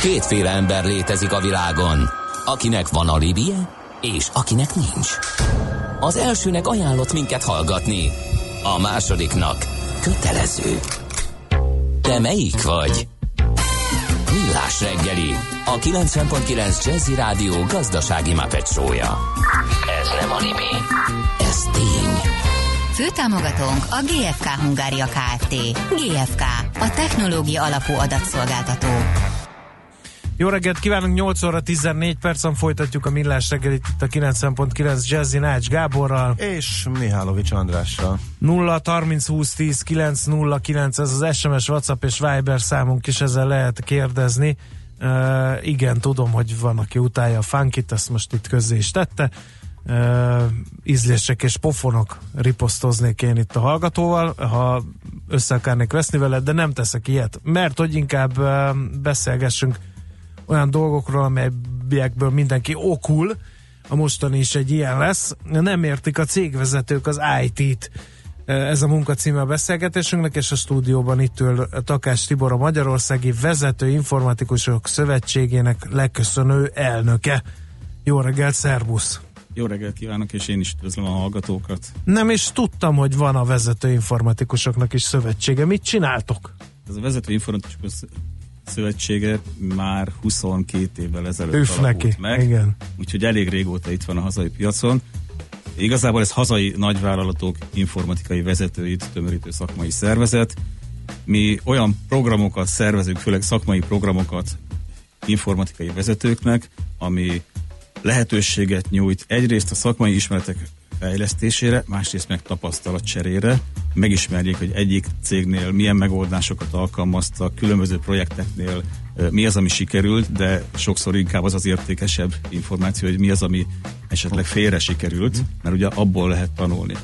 Kétféle ember létezik a világon, akinek van alibije, és akinek nincs. Az elsőnek ajánlott minket hallgatni, a másodiknak kötelező. Te melyik vagy? Millás reggeli, a 90.9 Jazzy Rádió gazdasági mapetsója. Ez nem animi, ez tény. Főtámogatónk a GFK Hungária Kft. GFK, a technológia alapú adatszolgáltató. Jó reggelt kívánunk, 8 óra 14 percen folytatjuk a millás reggelit itt a 90.9 Jazzy Nács Gáborral. És Mihálovics Andrással. 0 30 20 10 9 0 9 ez az SMS, WhatsApp és Viber számunk is, ezzel lehet kérdezni. Uh, igen, tudom, hogy van, aki utálja a funkit, ezt most itt közzé is tette. Uh, ízlések és pofonok riposztoznék én itt a hallgatóval, ha össze akarnék veszni veled, de nem teszek ilyet, mert hogy inkább uh, beszélgessünk olyan dolgokról, amelyekből mindenki okul, a mostani is egy ilyen lesz. Nem értik a cégvezetők az IT-t. Ez a munka címe a beszélgetésünknek, és a stúdióban itt ül Takás Tibor, a Magyarországi Vezető Informatikusok Szövetségének leköszönő elnöke. Jó reggelt, szervusz! Jó reggelt kívánok, és én is üdvözlöm a hallgatókat. Nem is tudtam, hogy van a vezető informatikusoknak is szövetsége. Mit csináltok? Ez a vezető informatikus szövetsége már 22 évvel ezelőtt Üff neki, meg, igen. úgyhogy elég régóta itt van a hazai piacon. Igazából ez hazai nagyvállalatok informatikai vezetőit tömörítő szakmai szervezet. Mi olyan programokat szervezünk, főleg szakmai programokat informatikai vezetőknek, ami lehetőséget nyújt egyrészt a szakmai ismeretek fejlesztésére, másrészt meg tapasztalat cserére, megismerjék, hogy egyik cégnél milyen megoldásokat alkalmaztak, különböző projekteknél mi az, ami sikerült, de sokszor inkább az az értékesebb információ, hogy mi az, ami esetleg félre sikerült, mert ugye abból lehet tanulni.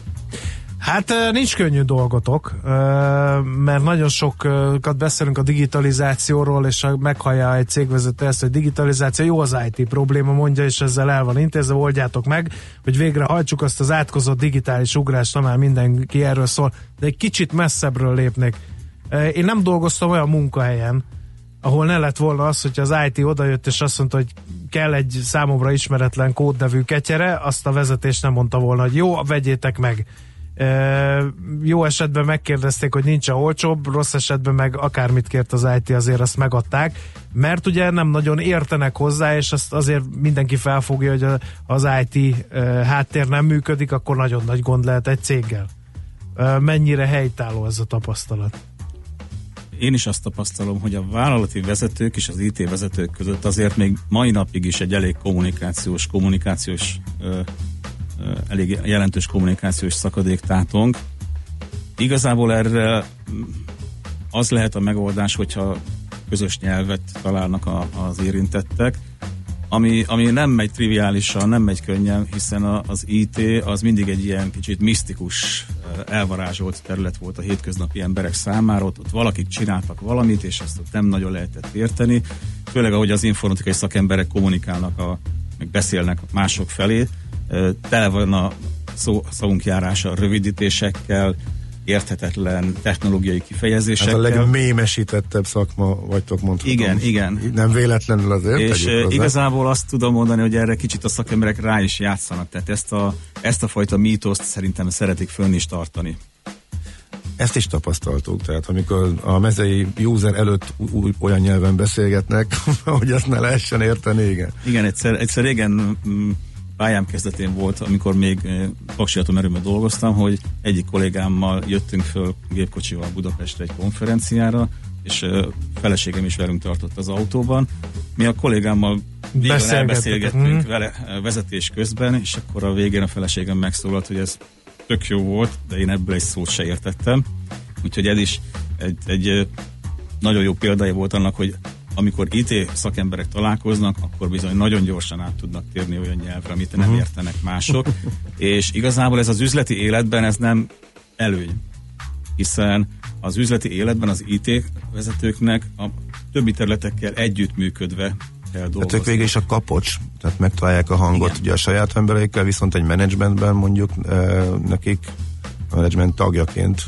Hát nincs könnyű dolgotok, mert nagyon sokat beszélünk a digitalizációról, és meghallja egy cégvezető ezt, hogy digitalizáció jó az IT probléma, mondja, és ezzel el van intézve, oldjátok meg, hogy végre hajtsuk azt az átkozott digitális ugrást, már mindenki erről szól, de egy kicsit messzebbről lépnék. Én nem dolgoztam olyan munkahelyen, ahol ne lett volna az, hogy az IT odajött és azt mondta, hogy kell egy számomra ismeretlen kódnevű ketyere, azt a vezetés nem mondta volna, hogy jó, vegyétek meg jó esetben megkérdezték, hogy nincs a olcsóbb, rossz esetben meg akármit kért az IT, azért azt megadták, mert ugye nem nagyon értenek hozzá, és azt azért mindenki felfogja, hogy az IT háttér nem működik, akkor nagyon nagy gond lehet egy céggel. Mennyire helytálló ez a tapasztalat? Én is azt tapasztalom, hogy a vállalati vezetők és az IT vezetők között azért még mai napig is egy elég kommunikációs, kommunikációs elég jelentős kommunikációs szakadék tátong. Igazából erre az lehet a megoldás, hogyha közös nyelvet találnak a, az érintettek, ami, ami nem megy triviálisan, nem megy könnyen, hiszen a, az IT az mindig egy ilyen kicsit misztikus, elvarázsolt terület volt a hétköznapi emberek számára, ott, ott valakik csináltak valamit, és azt ott nem nagyon lehetett érteni, főleg ahogy az informatikai szakemberek kommunikálnak, a, meg beszélnek mások felé, tele van a szó, szavunkjárása rövidítésekkel, érthetetlen technológiai kifejezésekkel. Ez a legmémesítettebb szakma vagytok mondhatom. Igen, igen. Nem véletlenül azért. És igazából azt tudom mondani, hogy erre kicsit a szakemberek rá is játszanak. Tehát ezt a, ezt a fajta mítoszt szerintem szeretik fönn is tartani. Ezt is tapasztaltuk, tehát amikor a mezei user előtt új, olyan nyelven beszélgetnek, hogy ezt ne lehessen érteni, igen. Igen, egyszer, egyszer régen mm, pályám kezdetén volt, amikor még eh, Paksi atomerőben dolgoztam, hogy egyik kollégámmal jöttünk föl gépkocsival Budapestre egy konferenciára, és uh, feleségem is velünk tartott az autóban. Mi a kollégámmal végül elbeszélgettünk mm. vele eh, vezetés közben, és akkor a végén a feleségem megszólalt, hogy ez tök jó volt, de én ebből egy szót se értettem. Úgyhogy ez is egy, egy nagyon jó példája volt annak, hogy amikor IT szakemberek találkoznak, akkor bizony nagyon gyorsan át tudnak térni olyan nyelvre, amit uh-huh. nem mhm. értenek mások, és igazából ez az üzleti életben ez nem előny, hiszen az üzleti életben az IT vezetőknek a többi területekkel együttműködve kell dolgozni. Tehát ők végül is a kapocs, tehát megtalálják a hangot Igen. ugye a saját embereikkel, viszont egy menedzsmentben mondjuk e, nekik a menedzsment tagjaként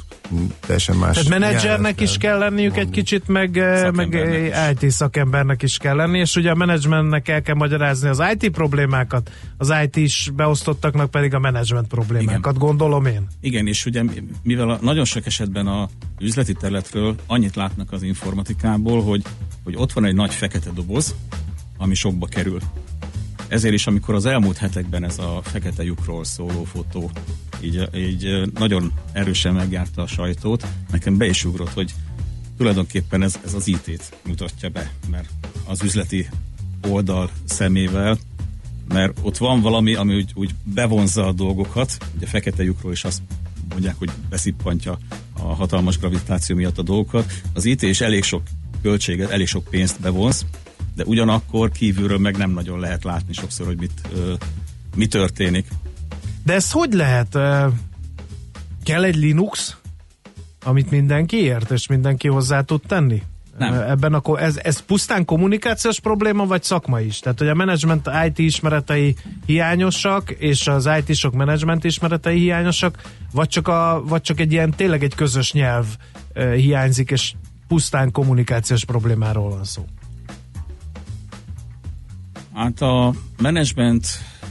teljesen más. Tehát menedzsernek is kell lenniük egy kicsit, meg, eh, meg IT szakembernek is kell lenni, és ugye a menedzsmentnek el kell magyarázni az IT problémákat, az IT-s beosztottaknak pedig a menedzsment problémákat, Igen. gondolom én. Igen, és ugye mivel a, nagyon sok esetben a üzleti területről annyit látnak az informatikából, hogy, hogy ott van egy nagy fekete doboz, ami sokba kerül. Ezért is, amikor az elmúlt hetekben ez a fekete lyukról szóló fotó így, így nagyon erősen megjárta a sajtót, nekem be is ugrott, hogy tulajdonképpen ez, ez az IT-t mutatja be, mert az üzleti oldal szemével, mert ott van valami, ami úgy, úgy bevonza a dolgokat, ugye a fekete lyukról is azt mondják, hogy beszippantja a hatalmas gravitáció miatt a dolgokat. Az IT is elég sok költséget, elég sok pénzt bevonz, de ugyanakkor kívülről meg nem nagyon lehet látni sokszor, hogy mit, ö, mi történik. De ez hogy lehet? Kell egy Linux, amit mindenki ért, és mindenki hozzá tud tenni? Nem. Ebben akkor ez, ez pusztán kommunikációs probléma, vagy szakma is? Tehát, hogy a menedzsment IT ismeretei hiányosak, és az IT-sok menedzsment ismeretei hiányosak, vagy csak, a, vagy csak egy ilyen tényleg egy közös nyelv hiányzik, és pusztán kommunikációs problémáról van szó? Hát a menedzsment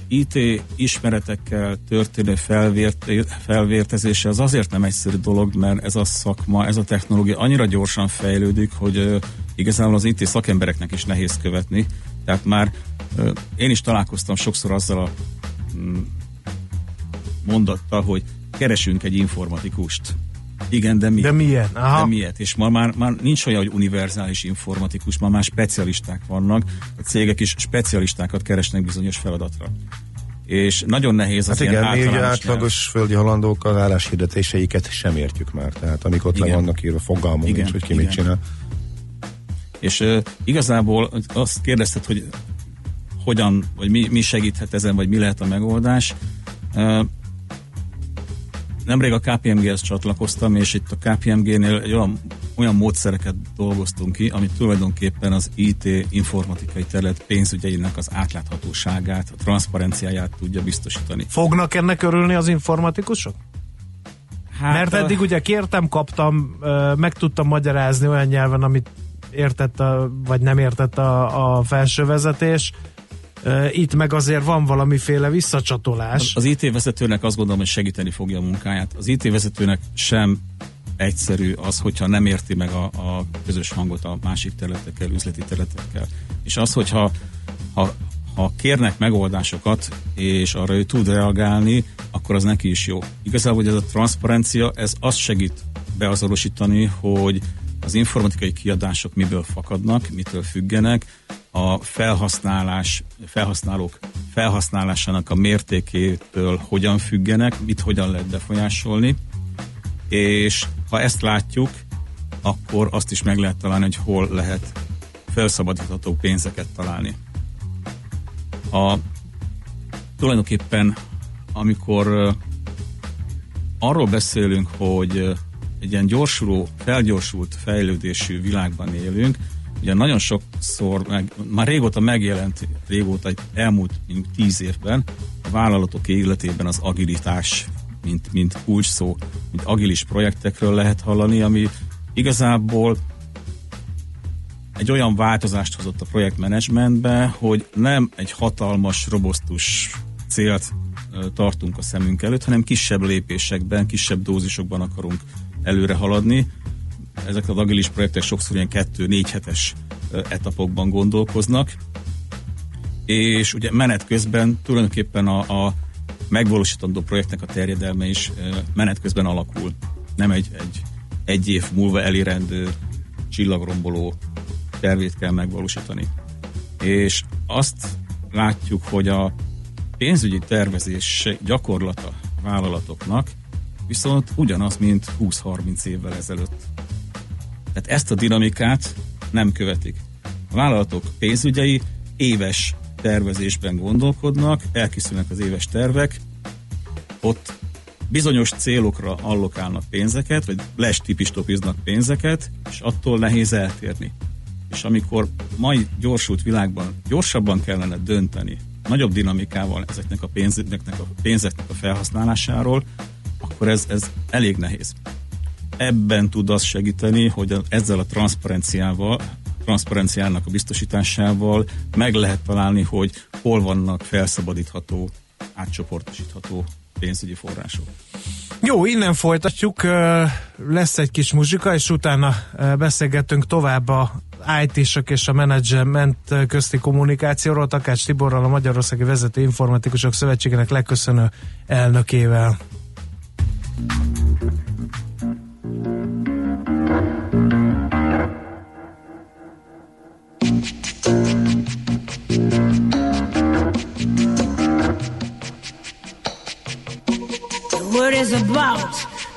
IT ismeretekkel történő felvért, felvértezése az azért nem egyszerű dolog, mert ez a szakma, ez a technológia annyira gyorsan fejlődik, hogy igazából az IT szakembereknek is nehéz követni. Tehát már én is találkoztam sokszor azzal a um, mondattal, hogy keresünk egy informatikust. Igen, de mi? De milyen? Aha. De miért? És ma már, már nincs olyan, hogy univerzális informatikus, ma már specialisták vannak, a cégek is specialistákat keresnek bizonyos feladatra. És nagyon nehéz az hát igen, mi ugye átlagos nyelv. földi halandók az álláshirdetéseiket sem értjük már. Tehát amik ott igen. le vannak írva, fogalmunk igen, nincs, hogy ki igen. mit csinál. És uh, igazából azt kérdezted, hogy hogyan, vagy mi, mi segíthet ezen, vagy mi lehet a megoldás. Uh, nemrég a KPMG-hez csatlakoztam, és itt a KPMG-nél olyan, olyan módszereket dolgoztunk ki, amit tulajdonképpen az IT informatikai terület pénzügyeinek az átláthatóságát, a transzparenciáját tudja biztosítani. Fognak ennek örülni az informatikusok? Hát Mert eddig ugye kértem, kaptam, meg tudtam magyarázni olyan nyelven, amit értett, a, vagy nem értett a, a felső vezetés, itt meg azért van valamiféle visszacsatolás. Az IT vezetőnek azt gondolom, hogy segíteni fogja a munkáját. Az IT vezetőnek sem egyszerű az, hogyha nem érti meg a, a közös hangot a másik területekkel, üzleti területekkel. És az, hogyha ha, ha kérnek megoldásokat, és arra ő tud reagálni, akkor az neki is jó. Igazából, hogy ez a transzparencia, ez azt segít beazonosítani, hogy az informatikai kiadások miből fakadnak, mitől függenek, a felhasználás, felhasználók felhasználásának a mértékétől hogyan függenek, mit hogyan lehet befolyásolni, és ha ezt látjuk, akkor azt is meg lehet találni, hogy hol lehet felszabadítható pénzeket találni. A, tulajdonképpen, amikor arról beszélünk, hogy egy ilyen gyorsuló, felgyorsult fejlődésű világban élünk, ugye nagyon sokszor, meg, már régóta megjelent, régóta, elmúlt mint tíz évben a vállalatok életében az agilitás, mint, mint kulcs szó, mint agilis projektekről lehet hallani, ami igazából egy olyan változást hozott a projektmenedzsmentbe, hogy nem egy hatalmas, robosztus célt tartunk a szemünk előtt, hanem kisebb lépésekben, kisebb dózisokban akarunk előre haladni, ezek az agilis projektek sokszor ilyen kettő-négy hetes etapokban gondolkoznak, és ugye menet közben tulajdonképpen a, a megvalósítandó projektnek a terjedelme is menet közben alakul. Nem egy, egy, egy év múlva elérendő csillagromboló tervét kell megvalósítani. És azt látjuk, hogy a pénzügyi tervezés gyakorlata vállalatoknak viszont ugyanaz, mint 20-30 évvel ezelőtt. Tehát ezt a dinamikát nem követik. A vállalatok pénzügyei éves tervezésben gondolkodnak, elkészülnek az éves tervek, ott bizonyos célokra allokálnak pénzeket, vagy lestipistopiznak pénzeket, és attól nehéz eltérni. És amikor mai gyorsult világban gyorsabban kellene dönteni, nagyobb dinamikával ezeknek a pénzeknek a, pénzeknek a felhasználásáról, akkor ez, ez elég nehéz. Ebben tud az segíteni, hogy a, ezzel a transzparenciával, transzparenciának a biztosításával meg lehet találni, hogy hol vannak felszabadítható, átcsoportosítható pénzügyi források. Jó, innen folytatjuk, lesz egy kis muzsika, és utána beszélgetünk tovább a IT-sok és a menedzsment közti kommunikációról, Takács Tiborral, a Magyarországi Vezető Informatikusok Szövetségének legköszönő elnökével. what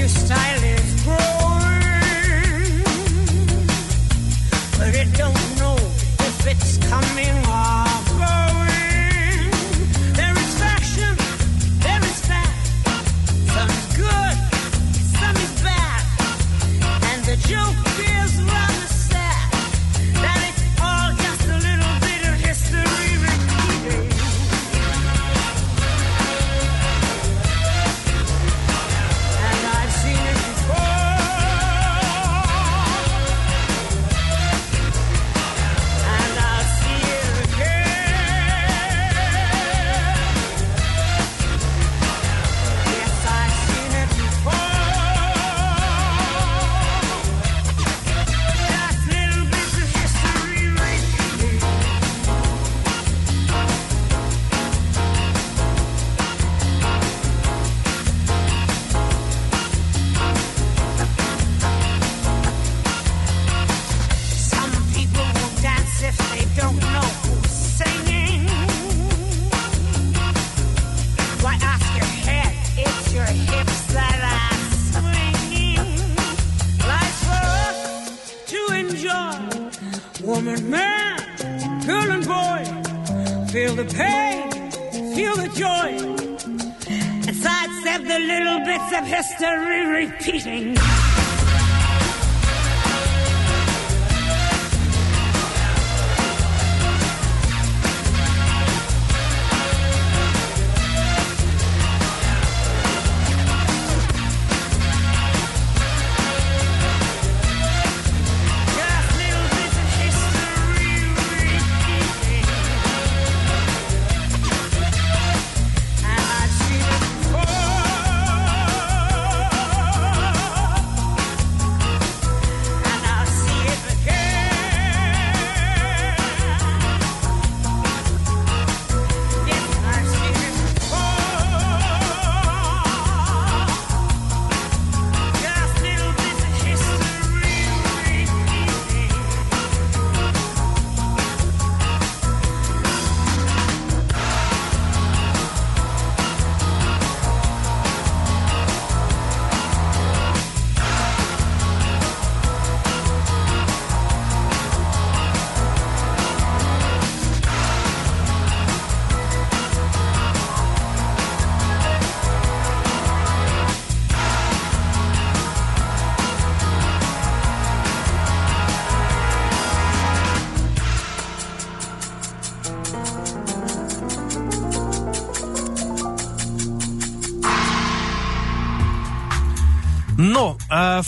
you style.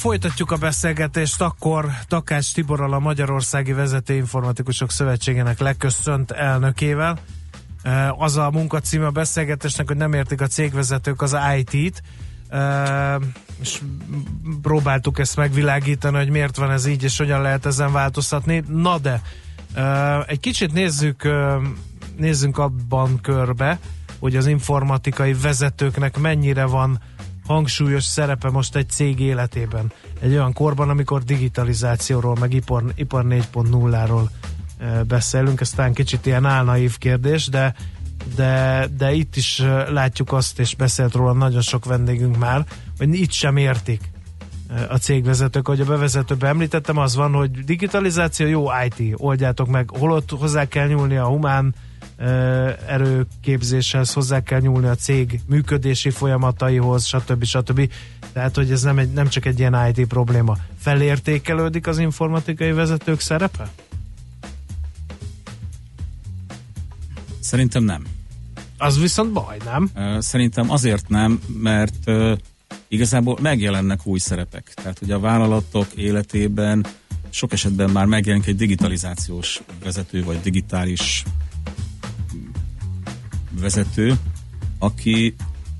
Folytatjuk a beszélgetést akkor Takács Tiborral a Magyarországi Vezető Informatikusok Szövetségének legköszönt elnökével. Az a munkacíme a beszélgetésnek, hogy nem értik a cégvezetők az IT-t, és próbáltuk ezt megvilágítani, hogy miért van ez így, és hogyan lehet ezen változtatni. Na de, egy kicsit nézzük, nézzünk abban körbe, hogy az informatikai vezetőknek mennyire van hangsúlyos szerepe most egy cég életében. Egy olyan korban, amikor digitalizációról, meg ipar, ipar 4.0-ról e, beszélünk, ez talán kicsit ilyen álnaív kérdés, de, de, de itt is e, látjuk azt, és beszélt róla nagyon sok vendégünk már, hogy itt sem értik e, a cégvezetők, ahogy a bevezetőben említettem, az van, hogy digitalizáció, jó IT, oldjátok meg, holott hozzá kell nyúlni a humán erőképzéshez, hozzá kell nyúlni a cég működési folyamataihoz, stb. stb. Tehát, hogy ez nem, egy, nem csak egy ilyen IT probléma. Felértékelődik az informatikai vezetők szerepe? Szerintem nem. Az viszont baj, nem? Szerintem azért nem, mert igazából megjelennek új szerepek. Tehát, hogy a vállalatok életében sok esetben már megjelenik egy digitalizációs vezető, vagy digitális vezető, aki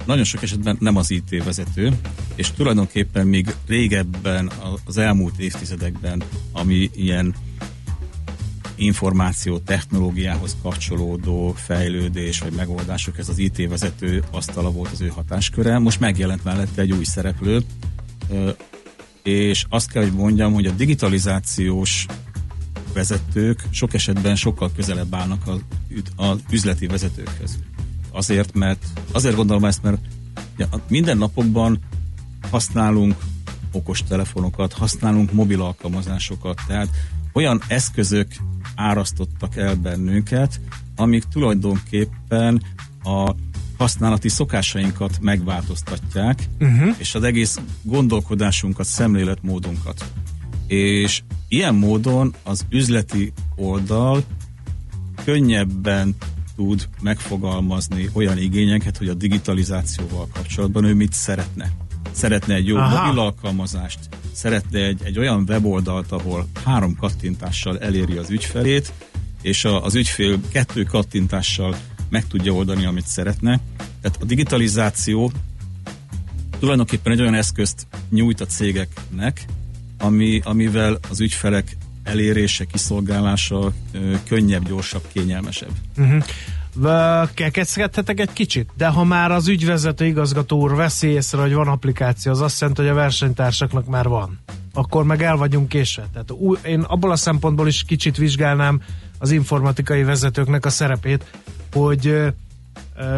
nagyon sok esetben nem az IT vezető, és tulajdonképpen még régebben, az elmúlt évtizedekben, ami ilyen információ technológiához kapcsolódó fejlődés vagy megoldások, ez az IT vezető asztala volt az ő hatásköre. Most megjelent mellette egy új szereplő, és azt kell, hogy mondjam, hogy a digitalizációs vezetők sok esetben sokkal közelebb állnak az, üzleti vezetőkhez. Azért, mert azért gondolom ezt, mert ja, minden napokban használunk okos telefonokat, használunk mobil alkalmazásokat, tehát olyan eszközök árasztottak el bennünket, amik tulajdonképpen a használati szokásainkat megváltoztatják, uh-huh. és az egész gondolkodásunkat, szemléletmódunkat. És ilyen módon az üzleti oldal könnyebben tud megfogalmazni olyan igényeket, hogy a digitalizációval kapcsolatban ő mit szeretne. Szeretne egy jó Aha. mobil alkalmazást, szeretne egy, egy olyan weboldalt, ahol három kattintással eléri az ügyfelét, és a, az ügyfél kettő kattintással meg tudja oldani, amit szeretne. Tehát a digitalizáció tulajdonképpen egy olyan eszközt nyújt a cégeknek, ami, amivel az ügyfelek elérése, kiszolgálása könnyebb, gyorsabb, kényelmesebb. Uh-huh. Kekeckedhetek egy kicsit, de ha már az ügyvezető igazgató úr veszi észre, hogy van applikáció, az azt jelenti, hogy a versenytársaknak már van. Akkor meg el vagyunk késve. Tehát új, én abból a szempontból is kicsit vizsgálnám az informatikai vezetőknek a szerepét, hogy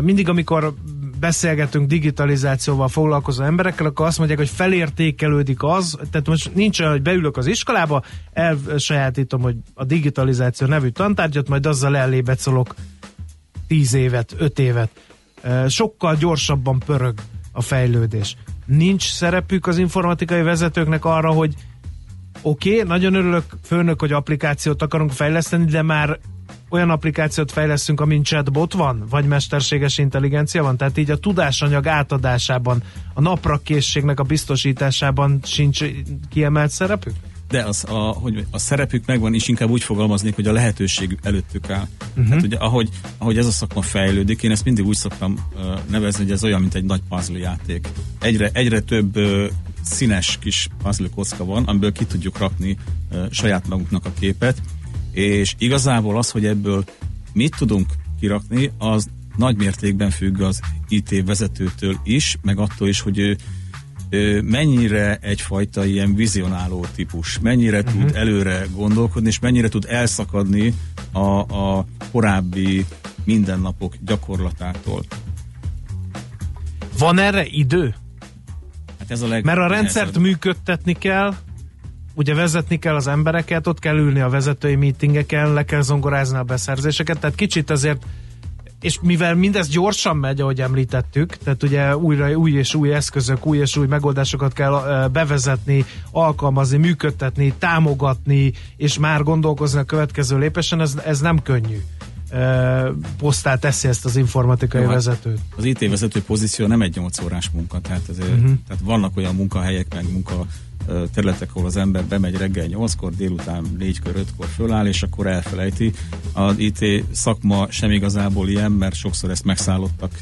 mindig, amikor beszélgetünk digitalizációval foglalkozó emberekkel, akkor azt mondják, hogy felértékelődik az, tehát most nincs olyan, hogy beülök az iskolába, elsajátítom, hogy a digitalizáció nevű tantárgyat, majd azzal ellébecolok 10 évet, 5 évet. Sokkal gyorsabban pörög a fejlődés. Nincs szerepük az informatikai vezetőknek arra, hogy oké, okay, nagyon örülök, főnök, hogy applikációt akarunk fejleszteni, de már olyan applikációt fejleszünk, amin chatbot van, vagy mesterséges intelligencia van, tehát így a tudásanyag átadásában, a napra készségnek a biztosításában sincs kiemelt szerepük? De az, a, hogy a szerepük megvan, és inkább úgy fogalmaznék, hogy a lehetőség előttük áll. Uh-huh. Tehát ugye, ahogy, ahogy ez a szakma fejlődik, én ezt mindig úgy szoktam uh, nevezni, hogy ez olyan, mint egy nagy puzzle játék. Egyre, egyre több uh, színes kis puzzle kocka van, amiből ki tudjuk rakni uh, saját magunknak a képet, és igazából az, hogy ebből mit tudunk kirakni, az nagy mértékben függ az IT vezetőtől is, meg attól is, hogy ő, ő mennyire egyfajta ilyen vizionáló típus, mennyire uh-huh. tud előre gondolkodni, és mennyire tud elszakadni a, a korábbi mindennapok gyakorlatától. Van erre idő? Hát ez a leg- Mert a rendszert működtetni kell, ugye vezetni kell az embereket, ott kell ülni a vezetői meetingeken, le kell zongorázni a beszerzéseket, tehát kicsit azért és mivel mindez gyorsan megy, ahogy említettük, tehát ugye újra új és új eszközök, új és új megoldásokat kell bevezetni, alkalmazni, működtetni, támogatni, és már gondolkozni a következő lépésen, ez, ez nem könnyű posztál teszi ezt az informatikai Jó, hát vezetőt. Az IT vezető pozíció nem egy 8 órás munka, tehát, ezért, uh-huh. tehát vannak olyan munkahelyek, meg munka területek, ahol az ember bemegy reggel 8-kor, délután 4-kor, 5-kor föláll, és akkor elfelejti. Az IT szakma sem igazából ilyen, mert sokszor ezt megszállottak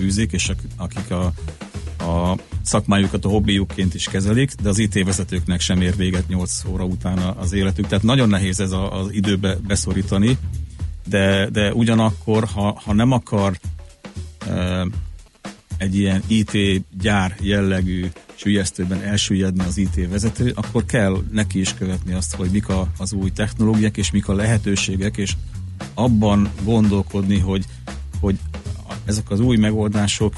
űzik, és akik a, a szakmájukat a hobbiukként is kezelik, de az IT vezetőknek sem ér véget 8 óra után az életük. Tehát nagyon nehéz ez a, az időbe beszorítani, de, de ugyanakkor, ha, ha nem akar egy ilyen IT gyár jellegű sülyeztőben elsüllyedne az IT vezető, akkor kell neki is követni azt, hogy mik a, az új technológiák, és mik a lehetőségek, és abban gondolkodni, hogy, hogy ezek az új megoldások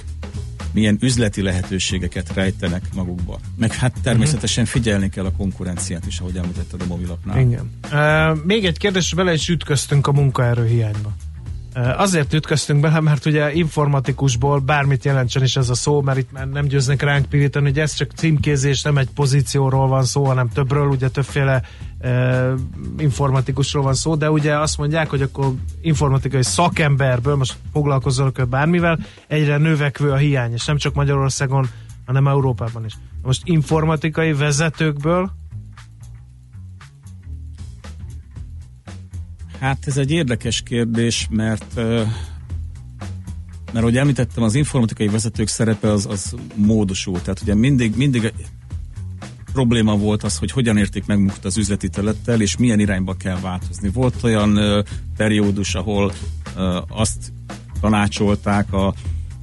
milyen üzleti lehetőségeket rejtenek magukba. Meg hát természetesen figyelni kell a konkurenciát is, ahogy említetted a mobilapnál. Igen. Uh, még egy kérdés, vele is ütköztünk a munkaerő hiányba. Uh, azért ütköztünk bele, mert ugye informatikusból bármit jelentsen is ez a szó, mert itt már nem győznek ránk pirítani, hogy ez csak címkézés, nem egy pozícióról van szó, hanem többről, ugye többféle uh, informatikusról van szó, de ugye azt mondják, hogy akkor informatikai szakemberből, most foglalkozzanak bármivel, egyre növekvő a hiány, és nem csak Magyarországon, hanem Európában is. Most informatikai vezetőkből Hát ez egy érdekes kérdés, mert mert ahogy említettem, az informatikai vezetők szerepe az, az módosul. Tehát ugye mindig, mindig probléma volt az, hogy hogyan érték meg munkat az üzleti területtel, és milyen irányba kell változni. Volt olyan ö, periódus, ahol ö, azt tanácsolták a,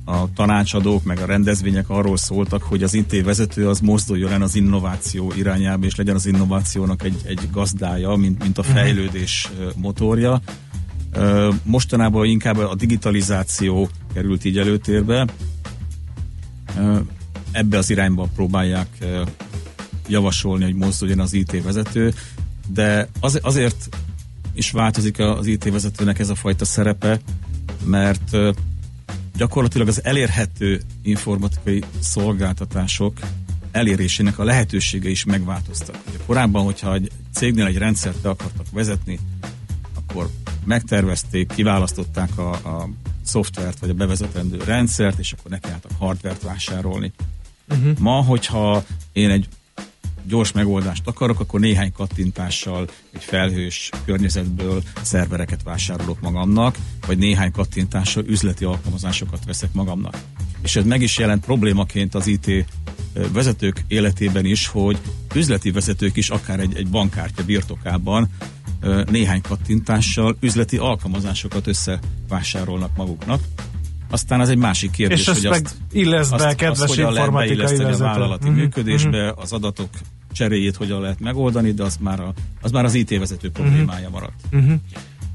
a tanácsadók, meg a rendezvények arról szóltak, hogy az inté vezető az mozduljon el az innováció irányába, és legyen az innovációnak egy, egy gazdája, mint, mint a fejlődés ö, motorja. Mostanában inkább a digitalizáció került így előtérbe. Ebbe az irányba próbálják javasolni, hogy mozduljon az IT vezető, de az, azért is változik az IT vezetőnek ez a fajta szerepe, mert gyakorlatilag az elérhető informatikai szolgáltatások elérésének a lehetősége is megváltoztak. Ugye korábban, hogyha egy cégnél egy rendszert be akartak vezetni, akkor megtervezték, kiválasztották a, a szoftvert vagy a bevezetendő rendszert, és akkor nekiálltak hardvert vásárolni. Uh-huh. Ma, hogyha én egy gyors megoldást akarok, akkor néhány kattintással egy felhős környezetből szervereket vásárolok magamnak, vagy néhány kattintással üzleti alkalmazásokat veszek magamnak. És ez meg is jelent problémaként az IT vezetők életében is, hogy üzleti vezetők is akár egy, egy bankkártya birtokában néhány kattintással üzleti alkalmazásokat összevásárolnak maguknak. Aztán az egy másik kérdés, És hogy azt, illeszd be, azt, kedves azt hogyan lehet beilleszteni a vállalati Mhm, működésbe, az adatok cseréjét hogyan lehet megoldani, de az már, a, az már az IT vezető problémája maradt.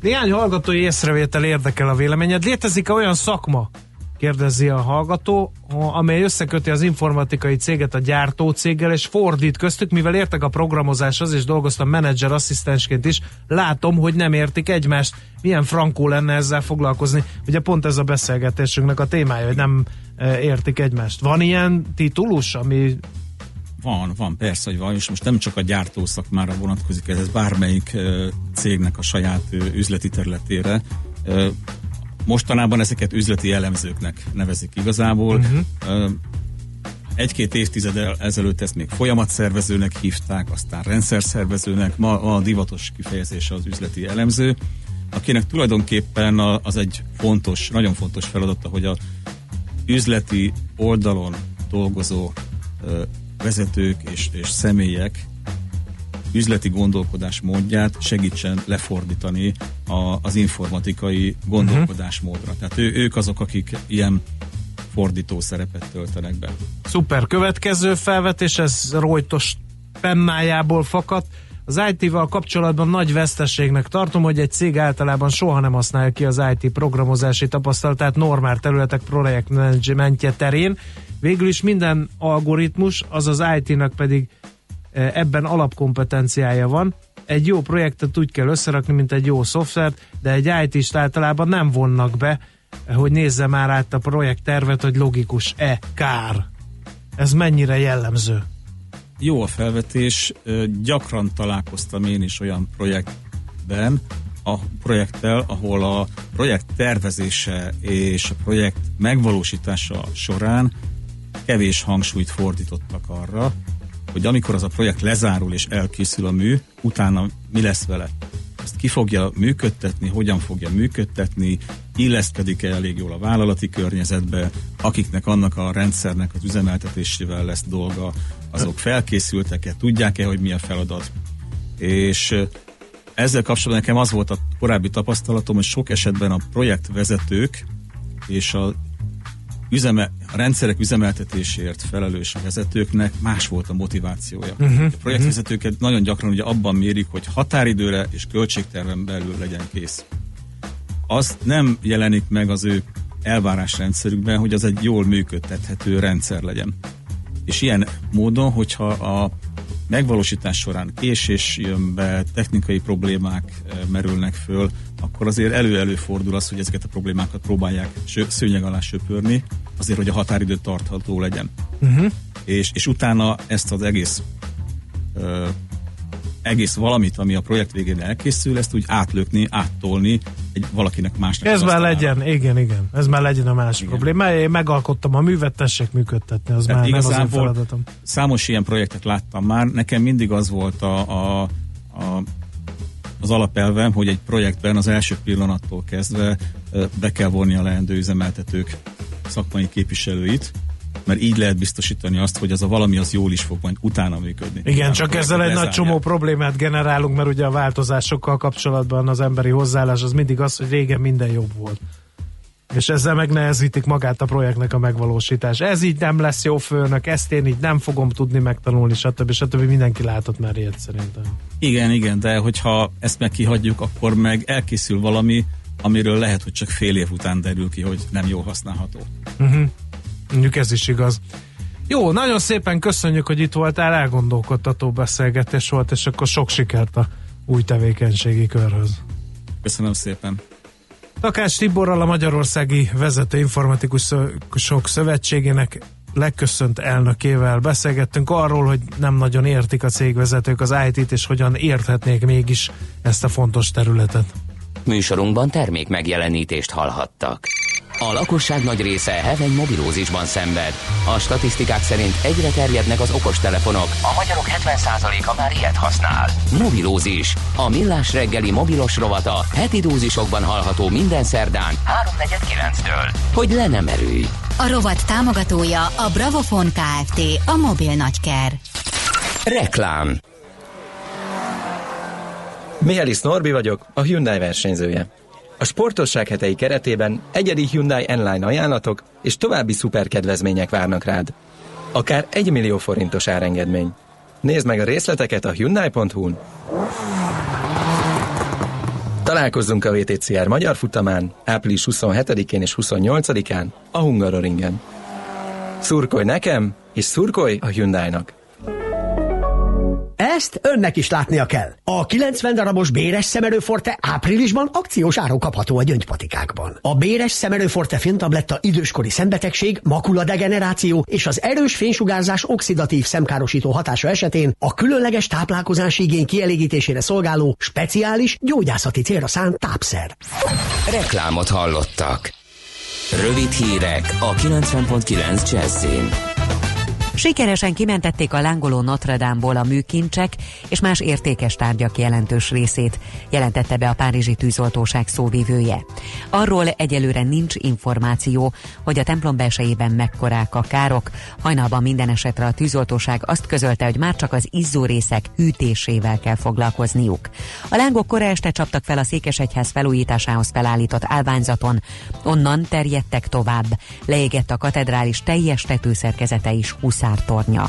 Néhány hallgatói észrevétel érdekel a véleményed. Létezik-e olyan szakma, kérdezi a hallgató, amely összeköti az informatikai céget a gyártó céggel, és fordít köztük, mivel értek a programozáshoz, és dolgoztam menedzser asszisztensként is, látom, hogy nem értik egymást. Milyen frankó lenne ezzel foglalkozni? Ugye pont ez a beszélgetésünknek a témája, hogy nem e, értik egymást. Van ilyen titulus, ami Van, van, persze, hogy van, és most nem csak a gyártó szakmára vonatkozik ez, ez bármelyik ö, cégnek a saját ö, üzleti területére. Mostanában ezeket üzleti elemzőknek nevezik igazából. Uh-huh. Egy-két évtized el- ezelőtt ezt még folyamatszervezőnek hívták, aztán rendszerszervezőnek, ma a divatos kifejezése az üzleti elemző, akinek tulajdonképpen az egy fontos, nagyon fontos feladata, hogy a üzleti oldalon dolgozó vezetők és, és személyek üzleti gondolkodás módját segítsen lefordítani a, az informatikai gondolkodásmódra. Tehát ő, ők azok, akik ilyen fordító szerepet töltenek be. Szuper. Következő felvetés, ez Rojtos pennájából fakadt. Az IT-val kapcsolatban nagy veszteségnek tartom, hogy egy cég általában soha nem használja ki az IT programozási tapasztalatát normál területek projektmenedzsmentje terén. Végül is minden algoritmus, az az IT-nak pedig ebben alapkompetenciája van. Egy jó projektet úgy kell összerakni, mint egy jó szoftvert, de egy IT-st általában nem vonnak be, hogy nézze már át a projekt tervet, hogy logikus-e, kár. Ez mennyire jellemző? Jó a felvetés, gyakran találkoztam én is olyan projektben, a projekttel, ahol a projekt tervezése és a projekt megvalósítása során kevés hangsúlyt fordítottak arra, hogy amikor az a projekt lezárul és elkészül a mű, utána mi lesz vele. Ezt ki fogja működtetni, hogyan fogja működtetni, illeszkedik-e elég jól a vállalati környezetbe, akiknek annak a rendszernek az üzemeltetésével lesz dolga, azok felkészültek-e, tudják-e, hogy mi a feladat. És ezzel kapcsolatban nekem az volt a korábbi tapasztalatom, hogy sok esetben a projektvezetők és a üzeme, a rendszerek üzemeltetésért felelős vezetőknek más volt a motivációja. Uh-huh. A projektvezetőket nagyon gyakran ugye abban mérik, hogy határidőre és költségterven belül legyen kész. Az nem jelenik meg az ő elvárásrendszerükben, hogy az egy jól működtethető rendszer legyen. És ilyen módon, hogyha a megvalósítás során késés jön be, technikai problémák e, merülnek föl, akkor azért elő-elő fordul az, hogy ezeket a problémákat próbálják szőnyeg alá söpörni, azért, hogy a határidő tartható legyen. Uh-huh. És, és utána ezt az egész ö, egész valamit, ami a projekt végén elkészül, ezt úgy átlökni, áttolni egy valakinek másnak. Ez már legyen, igen, igen. Ez már legyen a másik igen. probléma. Én megalkottam a művet, tessék működtetni, az Tehát már nem az én feladatom. Számos ilyen projektet láttam már, nekem mindig az volt a, a, a az alapelvem, hogy egy projektben az első pillanattól kezdve be kell vonni a leendő üzemeltetők szakmai képviselőit, mert így lehet biztosítani azt, hogy az a valami az jól is fog majd utána működni. Igen, csak ezzel egy nagy csomó problémát generálunk, mert ugye a változásokkal kapcsolatban az emberi hozzáállás az mindig az, hogy régen minden jobb volt. És ezzel megnehezítik magát a projektnek a megvalósítás. Ez így nem lesz jó főnök, ezt én így nem fogom tudni megtanulni, stb. stb. Mindenki látott már ilyet szerintem. Igen, igen, de hogyha ezt meg kihagyjuk, akkor meg elkészül valami, amiről lehet, hogy csak fél év után derül ki, hogy nem jó használható. Uh-huh. Mondjuk ez is igaz. Jó, nagyon szépen köszönjük, hogy itt voltál, elgondolkodtató beszélgetés volt, és akkor sok sikert a új tevékenységi körhöz. Köszönöm szépen. Takács Tiborral a Magyarországi Vezető Informatikusok Szövetségének legköszönt elnökével beszélgettünk arról, hogy nem nagyon értik a cégvezetők az IT-t, és hogyan érthetnék mégis ezt a fontos területet. Műsorunkban termék megjelenítést hallhattak. A lakosság nagy része heveny mobilózisban szenved. A statisztikák szerint egyre terjednek az okostelefonok. A magyarok 70%-a már ilyet használ. Mobilózis. A millás reggeli mobilos rovata heti dózisokban hallható minden szerdán 3.49-től. Hogy le nem erőj. A rovat támogatója a Bravofon Kft. A mobil nagyker. Reklám. Mihály Norbi vagyok, a Hyundai versenyzője. A sportosság hetei keretében egyedi Hyundai N-Line ajánlatok és további szuperkedvezmények várnak rád. Akár 1 millió forintos árengedmény. Nézd meg a részleteket a Hyundai.hu-n. Találkozzunk a VTCR magyar futamán április 27-én és 28-án a Hungaroringen. Szurkolj nekem, és szurkolj a Hyundai-nak! Ezt önnek is látnia kell. A 90 darabos béres szemerőforte áprilisban akciós áron kapható a gyöngypatikákban. A béres szemerőforte fintabletta időskori szembetegség, makuladegeneráció és az erős fénysugárzás oxidatív szemkárosító hatása esetén a különleges táplálkozási igény kielégítésére szolgáló speciális gyógyászati célra szánt tápszer. Reklámot hallottak. Rövid hírek a 90.9 Jazzin. Sikeresen kimentették a lángoló Notre a műkincsek és más értékes tárgyak jelentős részét, jelentette be a Párizsi tűzoltóság szóvivője. Arról egyelőre nincs információ, hogy a templom belsejében mekkorák a károk. Hajnalban minden esetre a tűzoltóság azt közölte, hogy már csak az izzó részek hűtésével kell foglalkozniuk. A lángok kora este csaptak fel a Székesegyház felújításához felállított állványzaton, onnan terjedtek tovább. Leégett a katedrális teljes tetőszerkezete is 20 tornya.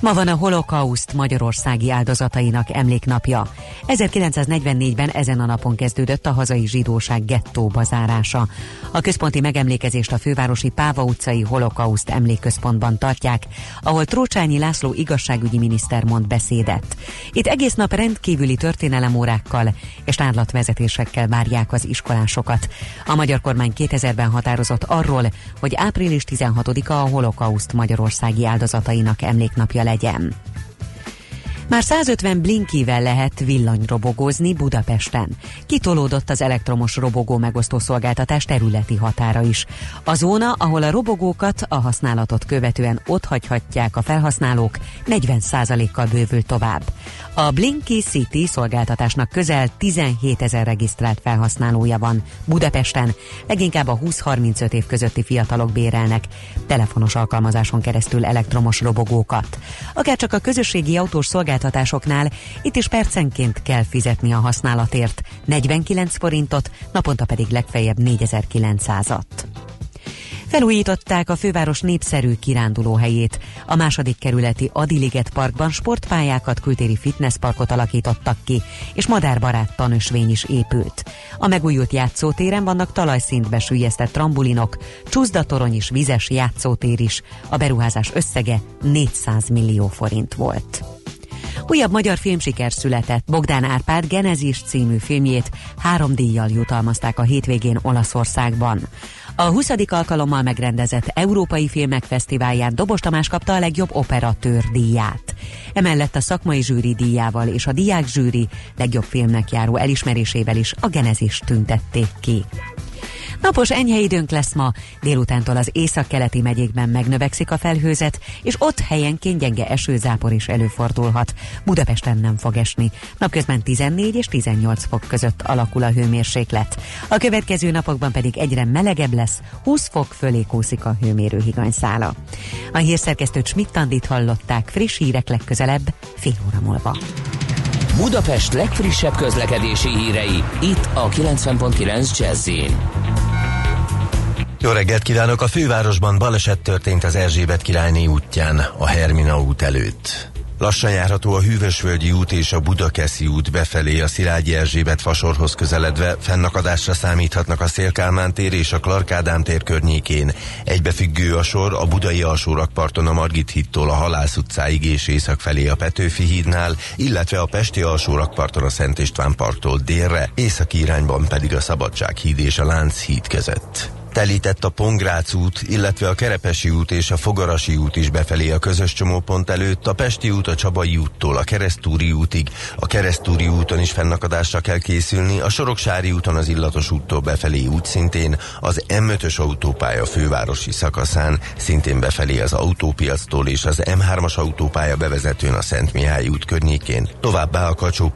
Ma van a holokauszt magyarországi áldozatainak emléknapja. 1944-ben ezen a napon kezdődött a hazai zsidóság gettó bazárása. A központi megemlékezést a fővárosi Páva utcai holokauszt emlékközpontban tartják, ahol Trócsányi László igazságügyi miniszter mond beszédet. Itt egész nap rendkívüli történelemórákkal és tárlatvezetésekkel várják az iskolásokat. A magyar kormány 2000-ben határozott arról, hogy április 16-a a holokauszt magyarországi áldozatainak emléknapja legyen. Már 150 blinkivel lehet villanyrobogózni Budapesten. Kitolódott az elektromos robogó megosztó szolgáltatás területi határa is. A zóna, ahol a robogókat a használatot követően otthagyhatják a felhasználók, 40%-kal bővül tovább. A Blinky City szolgáltatásnak közel 17 ezer regisztrált felhasználója van Budapesten, leginkább a 20-35 év közötti fiatalok bérelnek telefonos alkalmazáson keresztül elektromos robogókat. Akár csak a közösségi autós szolgáltatásoknál itt is percenként kell fizetni a használatért, 49 forintot, naponta pedig legfeljebb 4900-at. Felújították a főváros népszerű kirándulóhelyét. A második kerületi Adiliget parkban sportpályákat, kültéri fitnessparkot alakítottak ki, és madárbarát tanösvény is épült. A megújult játszótéren vannak talajszintbe sűjesztett trambulinok, csúszdatorony és vizes játszótér is. A beruházás összege 400 millió forint volt. Újabb magyar filmsiker született. Bogdán Árpád Genezis című filmjét három díjjal jutalmazták a hétvégén Olaszországban. A 20. alkalommal megrendezett Európai Filmek Fesztiválján Dobos Tamás kapta a legjobb operatőr díját. Emellett a szakmai zsűri díjával és a diák zsűri legjobb filmnek járó elismerésével is a Genezis tüntették ki. Napos enyhe időnk lesz ma, délutántól az északkeleti megyékben megnövekszik a felhőzet, és ott helyenként gyenge esőzápor is előfordulhat. Budapesten nem fog esni. Napközben 14 és 18 fok között alakul a hőmérséklet. A következő napokban pedig egyre melegebb lesz, 20 fok fölé kúszik a hőmérő higanyszála. A hírszerkesztőt Schmidt-Tandit hallották, friss hírek legközelebb, fél óra múlva. Budapest legfrissebb közlekedési hírei, itt a 90.9 jazz jó reggelt kívánok! A fővárosban baleset történt az Erzsébet királyné útján, a Hermina út előtt. Lassan járható a Hűvösvölgyi út és a Budakeszi út befelé a Szilágyi Erzsébet fasorhoz közeledve, fennakadásra számíthatnak a Szélkálmán tér és a Klarkádám tér környékén. Egybefüggő a sor a Budai alsórakparton a Margit hídtól a Halász utcáig és észak felé a Petőfi hídnál, illetve a Pesti alsórakparton a Szent István parttól délre, északi irányban pedig a Szabadság híd és a Lánc híd között. Telített a Pongrác út, illetve a Kerepesi út és a Fogarasi út is befelé a közös csomópont előtt, a Pesti út a Csabai úttól a Keresztúri útig, a Keresztúri úton is fennakadásra kell készülni, a Soroksári úton az Illatos úttól befelé szintén, az M5-ös autópálya fővárosi szakaszán, szintén befelé az autópiactól és az M3-as autópálya bevezetőn a Szent Mihály út környékén, továbbá a kacsó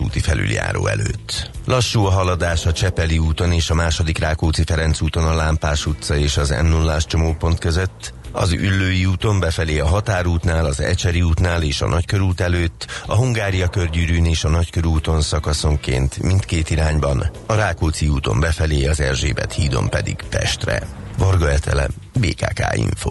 úti felüljáró előtt. Lassú a haladás a Csepeli úton és a második Rákóczi-Ferenc úton a Lámpás utca és az m 0 csomópont között, az Üllői úton befelé a Határútnál, az Ecseri útnál és a Nagykörút előtt, a Hungária körgyűrűn és a Nagykörúton szakaszonként mindkét irányban, a Rákóczi úton befelé az Erzsébet hídon pedig Pestre. Varga Etele, BKK Info.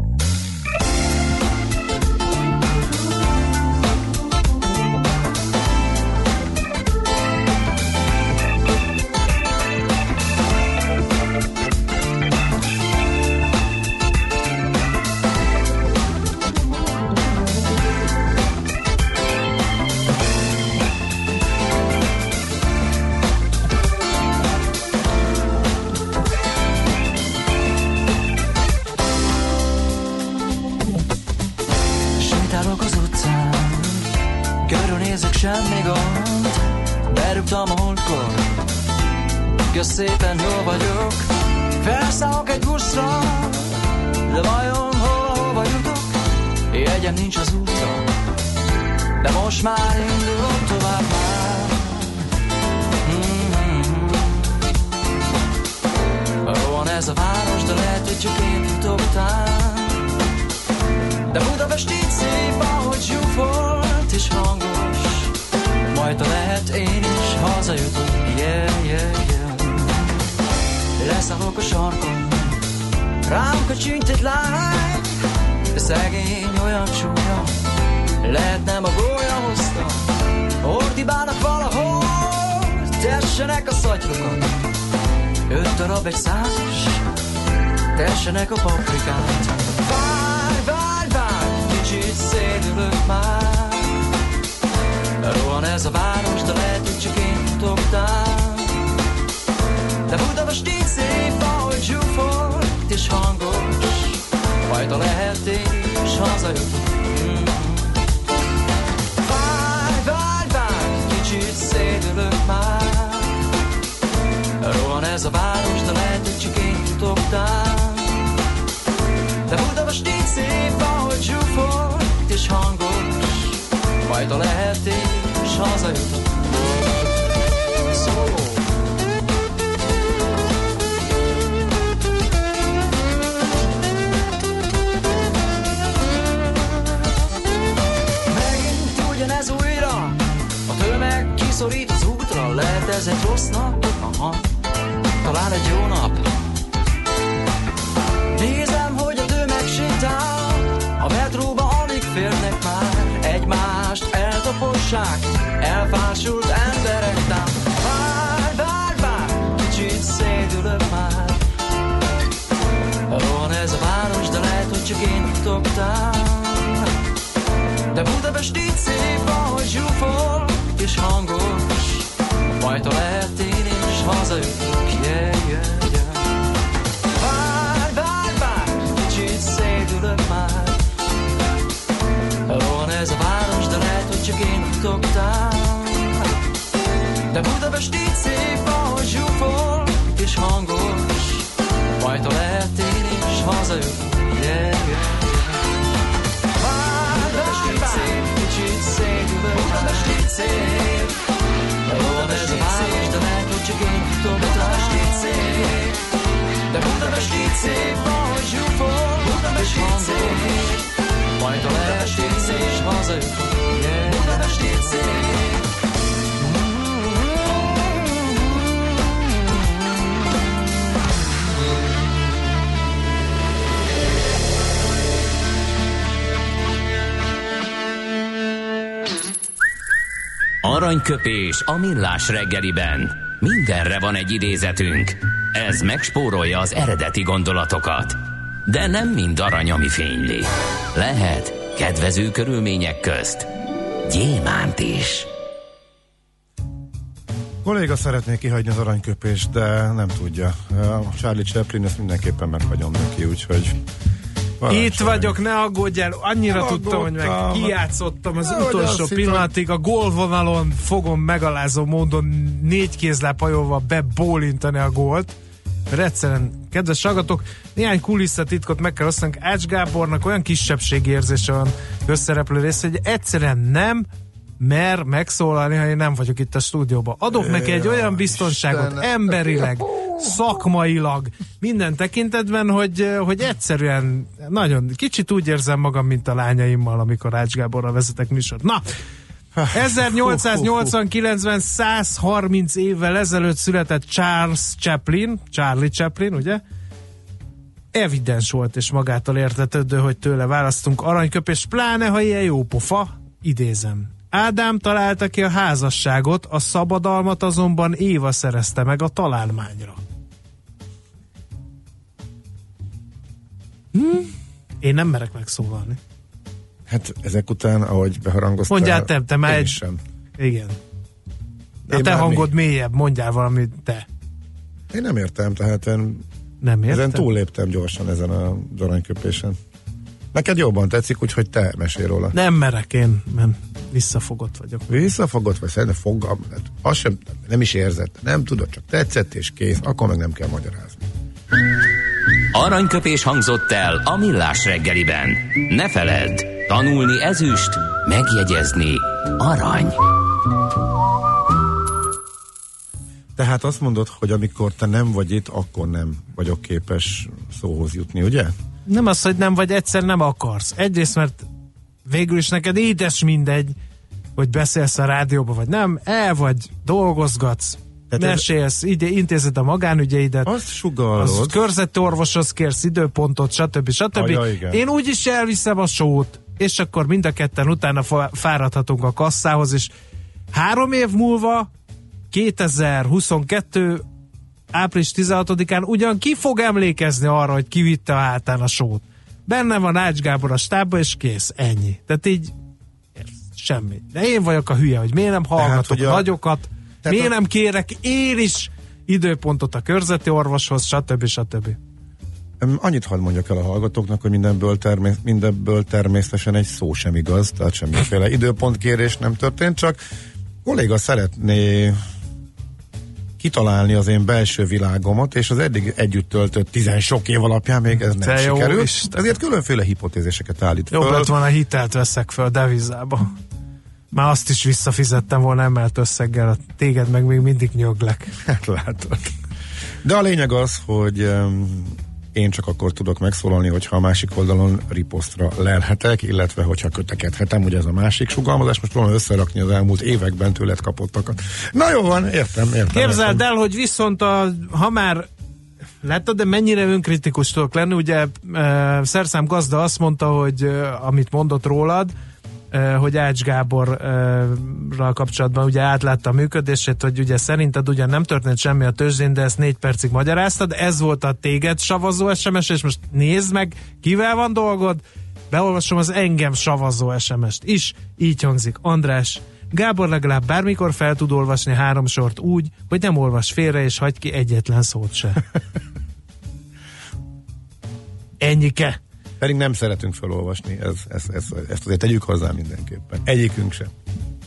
Öt darab egy százas Tessenek a paprikát. Várj, várj, várj Kicsit szédülök már. Rohan ez a város, de lehet, hogy csak én futottál de Budapest így szép, ahogy zsúfolt és hangos. Majd a lehetés hazajutunk ez a város, de lehet, hogy csak én futottál De Budapest így szép, ahogy zsúfolt és hangos Majd a lehetés hazajutunk Szóló kiszorít az útra, lehet ez egy rossz nap? Aha, talán egy jó nap. Nézem, hogy a tömeg sétál, a metróba alig férnek már, egymást eltapossák, elfásult emberek tám. Várj, várj, várj, kicsit szédülök már. Van ez a város, de lehet, hogy csak én titogtál. De Budapest így szép, ahogy zsúfol és hangos. Majd ha lehet yeah, yeah. Várj, várj, várj, kicsit szédülök már. Van ez a város, de lehet, hogy csak én titogtál. De Budapest így szép, ahogy zsúfol és hangos. Majd ha lehet én is yeah, yeah. Várj, várj, várj, kicsit szédülök már. Budapest így szép, van ez a én titogtál. De Budapest így szép, ahogy zsúfol, Budapest így szép. Majd a lehet én is hazajutok, yeah. Budapest így szép. Aranyköpés a millás reggeliben. Mindenre van egy idézetünk. Ez megspórolja az eredeti gondolatokat. De nem mind arany, ami fényli. Lehet kedvező körülmények közt gyémánt is. Kolléga szeretné kihagyni az aranyköpést, de nem tudja. A Charlie Chaplin ezt mindenképpen meghagyom neki, úgyhogy Itt parancsolj. vagyok, ne aggódjál, annyira Nem tudtam, hogy meg aggódtam. kijátszottam az Nehogy utolsó pillanatig, a gólvonalon fogom megalázó módon négy kézláphajóval bebólintani a gólt. Mert egyszerűen, kedves hallgatók, néhány kulisszatitkot meg kell osztanunk. Ács Gábornak olyan kisebbségi érzése van összereplő rész, hogy egyszerűen nem mer megszólalni, ha én nem vagyok itt a stúdióban. Adok neki egy olyan biztonságot, Istenem. emberileg, szakmailag, minden tekintetben, hogy, hogy egyszerűen nagyon kicsit úgy érzem magam, mint a lányaimmal, amikor Ács Gáborra vezetek műsort. Na, 1889-ben 130 évvel ezelőtt született Charles Chaplin, Charlie Chaplin, ugye? Evidens volt és magától értetődő, hogy tőle választunk aranyköpés, pláne ha ilyen jó pofa, idézem. Ádám találta ki a házasságot, a szabadalmat azonban Éva szerezte meg a találmányra. Hm? Én nem merek megszólalni. Hát ezek után, ahogy beharangoztál... Mondjál te, te már én egy- sem. Igen. A Én te hangod mélyebb, mondjál valamit te. Én nem értem, tehát én Nem értem? ezen túlléptem gyorsan ezen a aranyköpésen. Neked jobban tetszik, úgyhogy te mesél róla. Nem merek én, mert visszafogott vagyok. Visszafogott, vagy szerintem fogam, hát azt sem, nem is érzed, nem tudod, csak tetszett és kész, akkor meg nem kell magyarázni. Aranyköpés hangzott el a millás reggeliben. Ne feledd, tanulni ezüst, megjegyezni arany. Tehát azt mondod, hogy amikor te nem vagy itt, akkor nem vagyok képes szóhoz jutni, ugye? Nem az, hogy nem vagy, egyszer nem akarsz. Egyrészt, mert végül is neked édes mindegy, hogy beszélsz a rádióba, vagy nem, el vagy, dolgozgatsz, Tehát ez- mesélsz, ide intézed a magánügyeidet, Azt sugalod. az körzeti orvoshoz kérsz időpontot, stb. stb. Ah, ja, igen. Én úgyis elviszem a sót, és akkor mind a ketten utána fáradhatunk a kasszához, és három év múlva, 2022 április 16-án ugyan ki fog emlékezni arra, hogy kivitte a hátán a sót. Benne van Ács Gábor a stábba, és kész, ennyi. Tehát így semmi. De én vagyok a hülye, hogy miért nem hallgatok hogy a- nagyokat, Tehát miért a- nem kérek én is időpontot a körzeti orvoshoz, stb. stb. Annyit hadd mondjak el a hallgatóknak, hogy mindenből, termé- mindenből természetesen egy szó sem igaz, tehát semmiféle időpontkérés nem történt, csak kolléga szeretné kitalálni az én belső világomat, és az eddig együtt töltött tizen sok év alapján még ez nem Te sikerült. Ezért különféle hipotézéseket állít Jobb föl. lett volna hitelt veszek föl devizába. Már azt is visszafizettem volna emelt összeggel, a téged meg még mindig nyöglek. Hát látod. De a lényeg az, hogy um, Én csak akkor tudok megszólalni, hogyha a másik oldalon riposztra lelhetek, illetve hogyha kötekedhetem, ugye ez a másik sugalmazás, most próbálom összerakni az elmúlt években tőled kapottakat. Na jó van, értem, értem. Képzeld értem. el, hogy viszont a, ha már Látod, de mennyire önkritikus tudok lenni? Ugye e, Szerszám gazda azt mondta, hogy e, amit mondott rólad, hogy Ács Gáborral kapcsolatban ugye átlátta a működését, hogy ugye szerinted ugyan nem történt semmi a tőzsdén, de ezt négy percig magyaráztad, ez volt a téged savazó SMS, és most nézd meg, kivel van dolgod, beolvasom az engem savazó SMS-t is, így hangzik, András, Gábor legalább bármikor fel tud olvasni három sort úgy, hogy nem olvas félre és hagy ki egyetlen szót se. Ennyike. Pedig nem szeretünk felolvasni, ez, ez, ez, ezt azért tegyük hozzá mindenképpen. Egyikünk sem.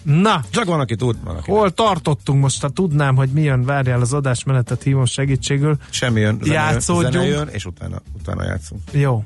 Na, Csak van, aki tud, van, aki hol tartottunk most, ha tudnám, hogy mi jön, várjál az adásmenetet, hívom segítségül. Semmi jön, Játszódjunk. jön, és utána, utána játszunk. Jó.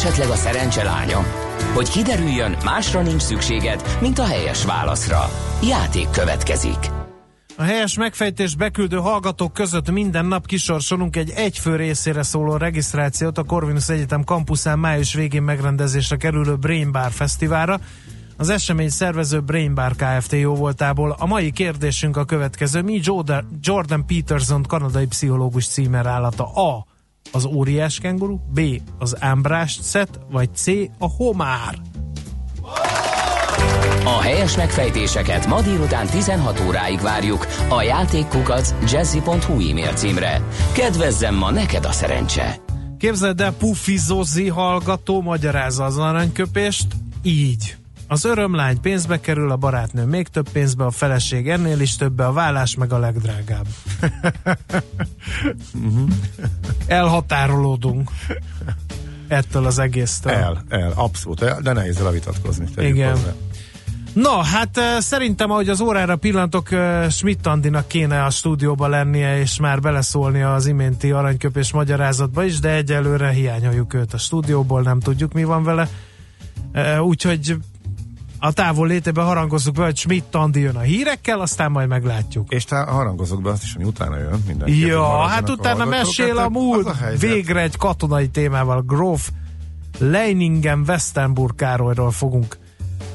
Esetleg a szerencse? Hogy kiderüljön, másra nincs szükséged, mint a helyes válaszra. Játék következik. A helyes megfejtés beküldő hallgatók között minden nap kisorsolunk egy egyfő részére szóló regisztrációt a Corvinus Egyetem kampuszán május végén megrendezésre kerülő Brain Bar Fesztiválra. Az esemény szervező Brain Bar Kft. jó voltából. A mai kérdésünk a következő. Mi Jordan Peterson kanadai pszichológus címer állata? A. Az óriás kenguru, B. Az ámbrást szet, vagy C. A homár. A helyes megfejtéseket ma délután 16 óráig várjuk a játékkukac jazzy.hu e-mail címre. Kedvezzem ma neked a szerencse! Képzeld el, Puffi Zozzi hallgató magyarázza az aranyköpést így. Az örömlány pénzbe kerül, a barátnő még több pénzbe, a feleség ennél is többe, a vállás meg a legdrágább. Elhatárolódunk ettől az egésztől. El, el, abszolút el, de nehéz rá vitatkozni. Igen. hozzá. Na, hát eh, szerintem, ahogy az órára pillantok, eh, Schmidt Andinak kéne a stúdióba lennie, és már beleszólnia az iménti aranyköpés magyarázatba is, de egyelőre hiányoljuk őt a stúdióból, nem tudjuk, mi van vele. Eh, Úgyhogy a távol létében harangozzuk be, hogy Schmidt Andi jön a hírekkel, aztán majd meglátjuk. És te harangozok be azt is, ami utána jön mindenki. Ja, hát utána mesél a múlt végre egy katonai témával. Gróf Leiningen Westenburg Károlyról fogunk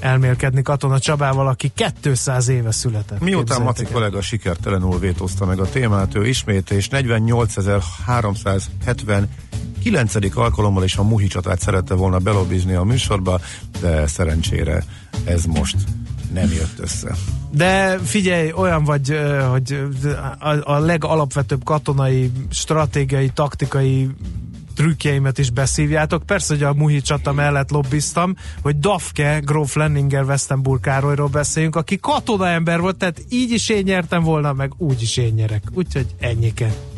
elmélkedni Katona Csabával, aki 200 éve született. Miután Maci kollega sikertelenül vétózta meg a témát, ő ismét és 48.379. alkalommal is a Muhi csatát szerette volna belobbizni a műsorba, de szerencsére ez most nem jött össze. De figyelj, olyan vagy, hogy a, a legalapvetőbb katonai, stratégiai, taktikai trükkjeimet is beszívjátok. Persze, hogy a Muhi csata mellett lobbiztam, hogy Dafke, Gróf Lenninger Westenburg Károlyról beszéljünk, aki katona ember volt, tehát így is én nyertem volna, meg úgy is én nyerek. Úgyhogy ennyike.